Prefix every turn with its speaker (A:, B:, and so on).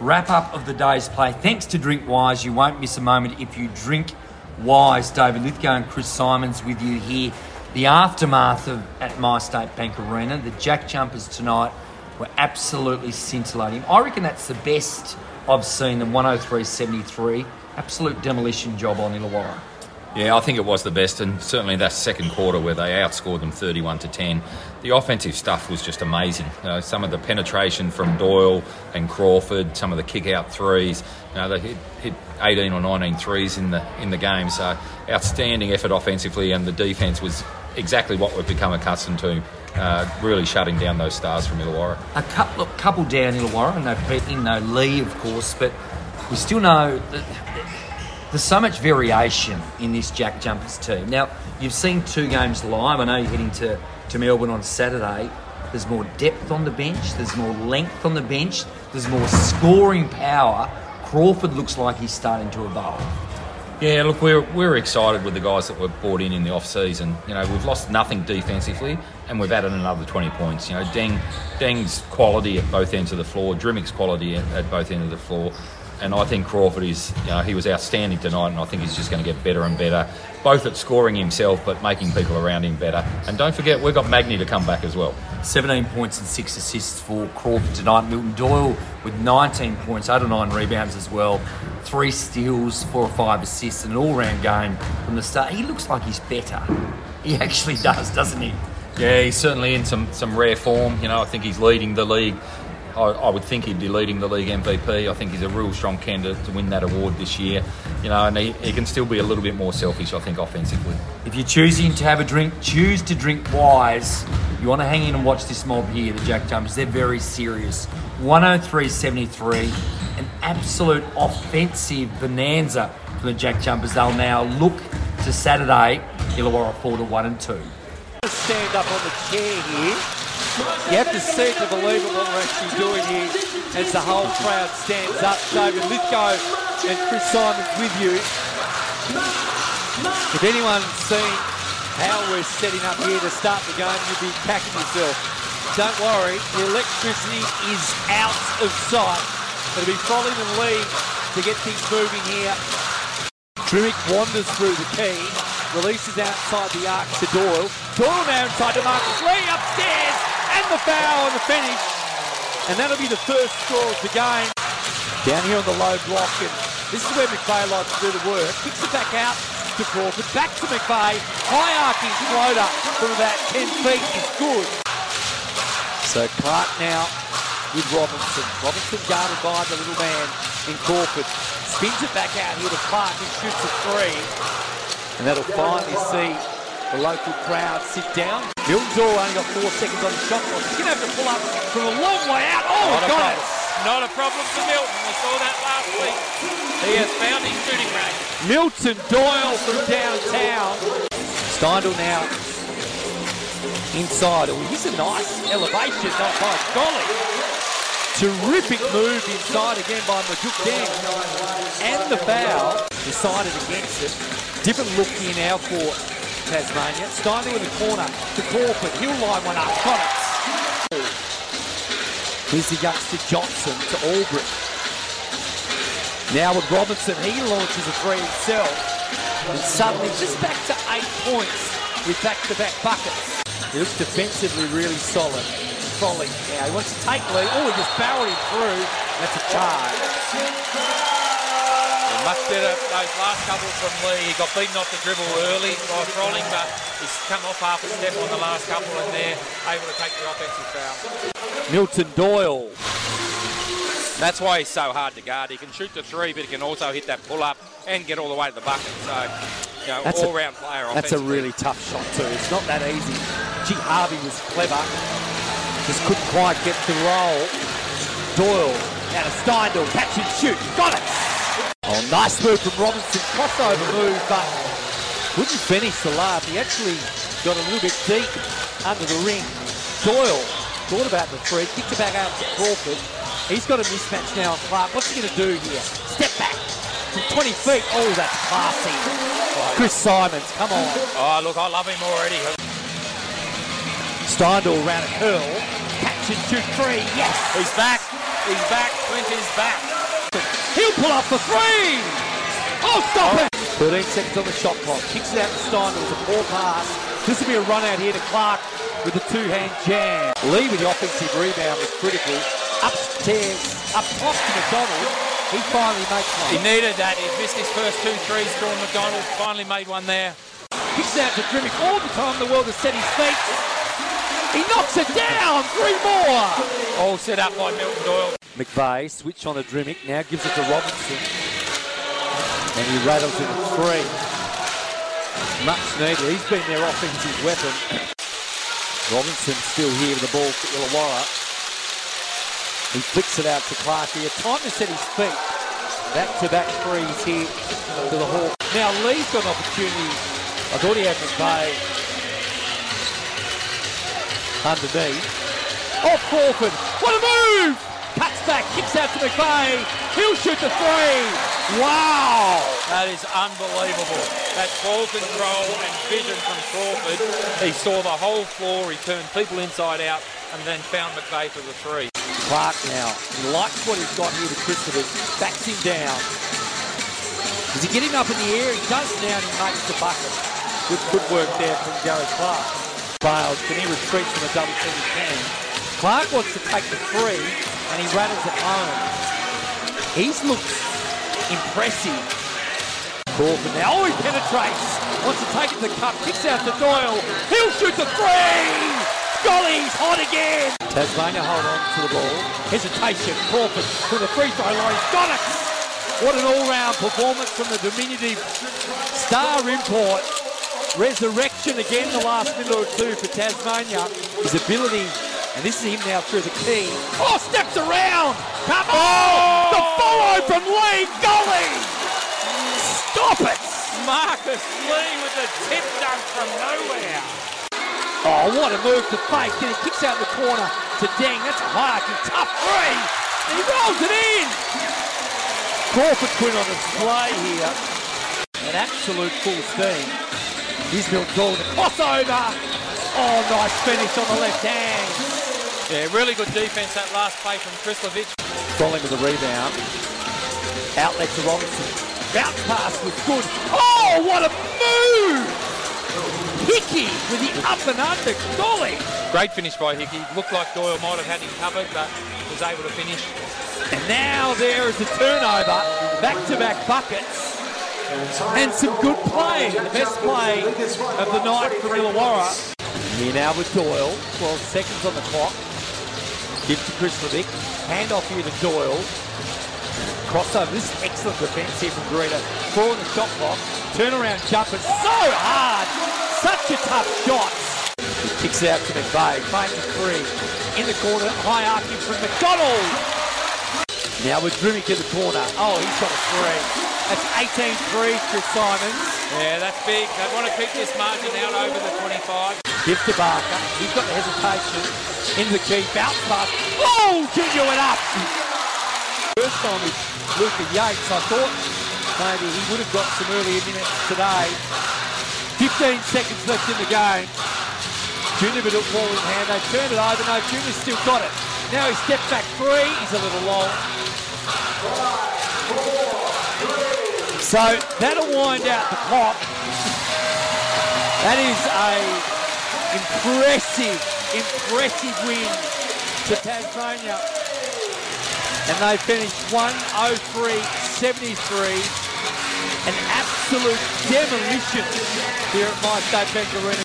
A: wrap up of the day's play. Thanks to DrinkWise, you won't miss a moment if you drink Wise. David Lithgow and Chris Simons with you here. The aftermath of at MyState Bank Arena, the Jack Jumpers tonight were absolutely scintillating. I reckon that's the best I've seen them 103.73. Absolute demolition job on Illawarra.
B: Yeah, I think it was the best, and certainly that second quarter where they outscored them 31 to 10. The offensive stuff was just amazing. You know, some of the penetration from Doyle and Crawford, some of the kick out threes. You know, they hit, hit 18 or 19 threes in the in the game. So outstanding effort offensively, and the defense was exactly what we've become accustomed to. Uh, really shutting down those stars from Illawarra.
A: A couple, couple down Illawarra, and they've no Lee, of course, but we still know that there's so much variation in this Jack Jumpers team. Now, you've seen two games live. I know you're heading to, to Melbourne on Saturday. There's more depth on the bench, there's more length on the bench, there's more scoring power. Crawford looks like he's starting to evolve.
B: Yeah, look, we're, we're excited with the guys that were brought in in the off season. You know, we've lost nothing defensively, and we've added another 20 points. You know, Deng, Deng's quality at both ends of the floor, Drmic's quality at, at both ends of the floor, and I think Crawford is, you know, he was outstanding tonight, and I think he's just going to get better and better, both at scoring himself, but making people around him better. And don't forget, we've got Magnay to come back as well.
A: 17 points and six assists for Crawford tonight. Milton Doyle with 19 points, 8 or 9 rebounds as well. Three steals, four or five assists, an all round game from the start. He looks like he's better. He actually does, doesn't he?
B: Yeah, he's certainly in some, some rare form. You know, I think he's leading the league. I, I would think he'd be leading the league MVP. I think he's a real strong candidate to win that award this year. You know, and he, he can still be a little bit more selfish, I think, offensively.
A: If you're choosing to have a drink, choose to drink wise. You want to hang in and watch this mob here, the Jack Jumpers. They're very serious. 103.73, an absolute offensive bonanza for the Jack Jumpers. They'll now look to Saturday, Illawarra 4 to 1 and 2.
C: Stand up on the chair here. You have to see to believe it what we're actually doing here as the whole crowd stands up. David Lithgow and Chris Simons with you. If anyone's seen how we're setting up here to start the game, you'll be packing yourself. Don't worry, the electricity is out of sight. It'll be Froling and Lee to get things moving here. Drmic wanders through the key, releases outside the arc to Doyle. Doyle now inside to Marcus Lee upstairs, and the foul on the finish. And that'll be the first score of the game. Down here on the low block, and this is where McVeigh likes to do the work. Kicks it back out to Crawford, back to McVeigh. High arcing floater from about 10 feet is good. So Clark now with Robinson. Robinson guarded by the little man in Crawford. Spins it back out here to Clark and shoots a three. And that'll finally see the local crowd sit down. Milton Doyle only got four seconds on the shot clock. He's going to have to pull up from a long way out. Oh,
D: Not a
C: got
D: problem.
C: it.
D: Not a problem for Milton. We saw that last week. He has found his shooting range.
C: Milton Doyle from downtown. Steindl now inside. Oh, he's a nice elevation, not by golly. Terrific move inside again by Majok Deng. And the foul decided against it. Different look here now for Tasmania. Steindl in the corner to Crawford. He'll line one up. Got it. Here's the youngster Johnson to Olbrich. Now with Robinson, he launches a three himself. And suddenly just back to eight points with back-to-back buckets. He looks defensively really solid. Folly now, he wants to take lead. Oh, he just barreled him through. That's a charge.
D: Much better those last couple from Lee. He got beaten off the dribble early by Froling, but he's come off half a step on the last couple and they're able to take the offensive foul.
C: Milton Doyle.
D: That's why he's so hard to guard. He can shoot the three, but he can also hit that pull up and get all the way to the bucket. So, you know,
C: That's a-
D: all round player.
C: That's a really tough shot too. It's not that easy. Gee, Harvey was clever. Just couldn't quite get the roll. Doyle out of Steindl. Catch and shoot. Got it. Oh, nice move from Robinson. Crossover move, but wouldn't finish the lap. He actually got a little bit deep under the ring. Doyle thought about the three. Kicked it back out to Crawford. He's got a mismatch now on Clark. What's he going to do here? Step back from 20 feet. Oh, that's classy. Chris Simons, come on.
D: Oh, look, I love him already.
C: Steindl around a curl. Catch and shoot three. Yes.
D: He's back. He's back. Clint is back.
C: He'll pull up for three. Oh, stop it! 13 seconds on the shot clock. Kicks it out to Stein. It was a poor pass. This will be a run out here to Clark with the two-hand jam. Lee with the offensive rebound was critical. Upstairs, up top to Macdonald. He finally makes one.
D: He needed that. He missed his first two threes. Sean Macdonald finally made one there.
C: Kicks it out to Drmic. All the time in the world has set his feet. He knocks it down. Three more.
D: All set up by Milton Doyle.
C: McVeigh switch on to Drmic. Now gives it to Robinson. And he rattles in a three. Much needed. He's been their offensive weapon. Robinson still here with the ball for Illawarra. He flicks it out to Clark here. Time to set his feet. Back-to-back threes here to the Hawk. Now Lee's got an opportunity. I thought he had McVeigh underneath. Off Crawford. What a move! Cuts back, kicks out to McVeigh. He'll shoot the three. Wow!
D: That is unbelievable. That ball control and vision from Crawford. He saw the whole floor. He turned people inside out and then found McVeigh for the three.
C: Clark now. He likes what he's got here to Christopher. Backs him down. Does he get him up in the air? He does now and he makes the bucket. Good footwork there from Gary Clark. Fails. Can he retreat from a double team? He can. Clark wants to take the three and he rattles it home. He's looked impressive. Crawford now. Oh, he penetrates. Wants to take it to the cup. Kicks out to Doyle. He'll shoot the three. Golly's hot again. Tasmania hold on to the ball. Hesitation. Crawford to the free throw line. He's got it. What an all-round performance from the diminutive star import. Resurrection again the last minute or two for Tasmania. His ability, and this is him now through the key. Oh, steps around. Come on. Oh! The follow from Lee. Golly. Stop it.
D: Marcus Lee with a tip dunk from nowhere.
C: Oh, what a move to fake. Then he kicks out the corner to Deng. That's a hierarchy. Tough three. And he rolls it in. Crawford Quinn on display here. An absolute full steam. Bill Gould. Crossover. Oh, nice finish on the left hand.
D: Yeah, really good defense that last play from Krslovic.
C: Froling with the rebound. Outlet to Robinson. Bounce pass was good. Oh, what a move! Hickey with the up and under. Golly.
D: Great finish by Hickey. Looked like Doyle might have had him covered, but was able to finish.
C: And now there is a turnover. Back-to-back buckets. And some good play. The best play of the night for Illawarra. Here now with Doyle. 12 seconds on the clock. Give to Krslovic. Hand off here to Doyle. Crossover. This is excellent defence here from Greta. Four on the shot clock. Turnaround jumper. So hard. Such a tough shot. He kicks it out to McVeigh. Finds the three. In the corner. High arcing from Macdonald. Now with Drmic to the corner. Oh, he shot a three. That's 18 threes, Chris Simons.
D: Yeah, that's big. They want to keep this margin out over the 25.
C: Give to Barker. He's got the hesitation. In the key. Bounce pass. Oh, Junior went up. First time with Luca Yates. I thought maybe he would have got some earlier minutes today. 15 seconds left in the game. Junior with a ball in hand. They turned it over. No, Junior's still got it. Now he steps back three. He's a little long. So that'll wind out the clock. That is a impressive, impressive win to Tasmania. And they finished 103.73. An absolute demolition here at My State Bank Arena.